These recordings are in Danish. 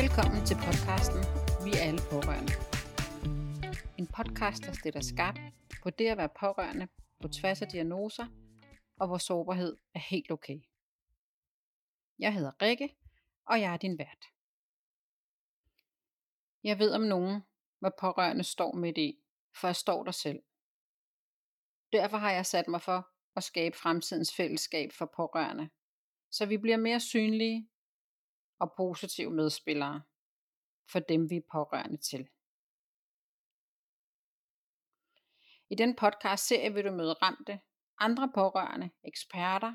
Velkommen til podcasten Vi er alle pårørende. En podcast, der stiller skarp på det at være pårørende på tværs af diagnoser, og hvor sårbarhed er helt okay. Jeg hedder Rikke, og jeg er din vært. Jeg ved om nogen, hvad pårørende står midt i, for jeg står der selv. Derfor har jeg sat mig for at skabe fremtidens fællesskab for pårørende, så vi bliver mere synlige og positive medspillere for dem, vi er pårørende til. I den podcast serie vil du møde ramte, andre pårørende, eksperter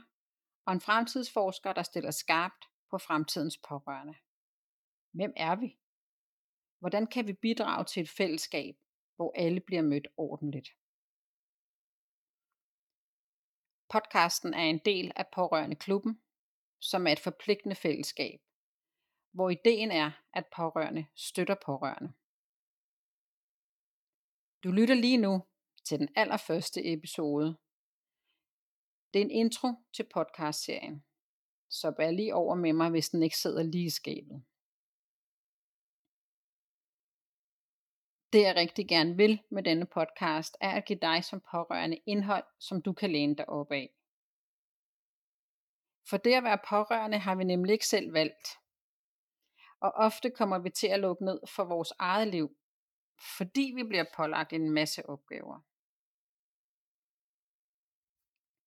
og en fremtidsforsker, der stiller skarpt på fremtidens pårørende. Hvem er vi? Hvordan kan vi bidrage til et fællesskab, hvor alle bliver mødt ordentligt? Podcasten er en del af Pårørende Klubben, som er et forpligtende fællesskab, hvor ideen er, at pårørende støtter pårørende. Du lytter lige nu til den allerførste episode. Det er en intro til podcastserien, så bær lige over med mig, hvis den ikke sidder lige i skabet. Det jeg rigtig gerne vil med denne podcast, er at give dig som pårørende indhold, som du kan læne dig op af. For det at være pårørende har vi nemlig ikke selv valgt og ofte kommer vi til at lukke ned for vores eget liv, fordi vi bliver pålagt en masse opgaver.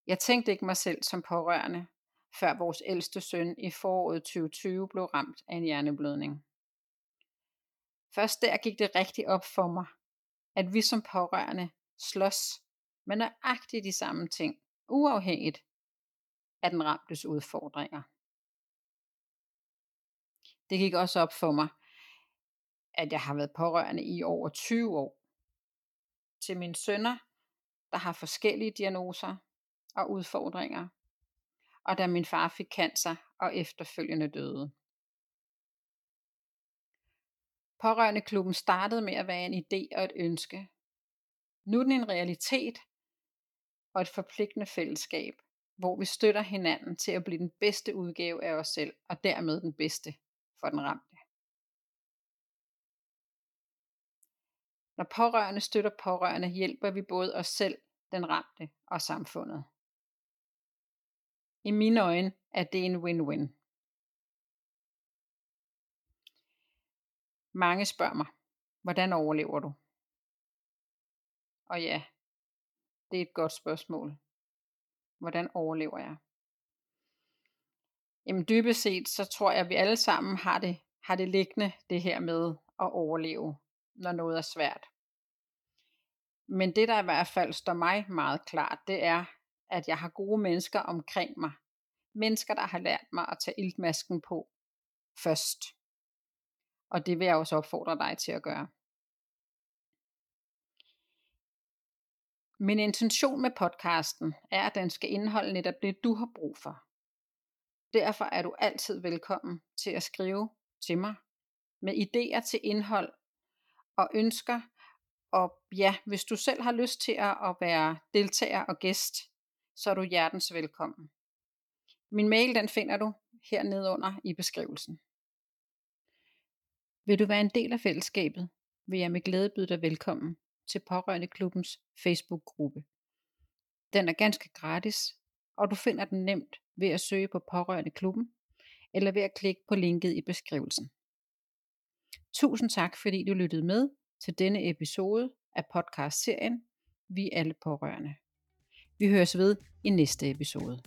Jeg tænkte ikke mig selv som pårørende, før vores ældste søn i foråret 2020 blev ramt af en hjerneblødning. Først der gik det rigtig op for mig, at vi som pårørende slås med nøjagtigt de samme ting, uafhængigt af den ramtes udfordringer det gik også op for mig, at jeg har været pårørende i over 20 år. Til mine sønner, der har forskellige diagnoser og udfordringer. Og da min far fik cancer og efterfølgende døde. Pårørende klubben startede med at være en idé og et ønske. Nu er den en realitet og et forpligtende fællesskab, hvor vi støtter hinanden til at blive den bedste udgave af os selv, og dermed den bedste for den ramte. Når pårørende støtter pårørende, hjælper vi både os selv, den ramte og samfundet. I mine øjne er det en win-win. Mange spørger mig, hvordan overlever du? Og ja, det er et godt spørgsmål. Hvordan overlever jeg? Jamen dybest set, så tror jeg, at vi alle sammen har det, har det liggende, det her med at overleve, når noget er svært. Men det, der i hvert fald står mig meget klart, det er, at jeg har gode mennesker omkring mig. Mennesker, der har lært mig at tage iltmasken på først. Og det vil jeg også opfordre dig til at gøre. Min intention med podcasten er, at den skal indeholde netop det, du har brug for. Derfor er du altid velkommen til at skrive til mig med idéer til indhold og ønsker. Og ja, hvis du selv har lyst til at være deltager og gæst, så er du hjertens velkommen. Min mail den finder du hernede under i beskrivelsen. Vil du være en del af fællesskabet, vil jeg med glæde byde dig velkommen til Pårørende Klubbens Facebook-gruppe. Den er ganske gratis, og du finder den nemt ved at søge på Pårørende Klubben, eller ved at klikke på linket i beskrivelsen. Tusind tak, fordi du lyttede med til denne episode af podcast-serien Vi er alle pårørende. Vi høres ved i næste episode.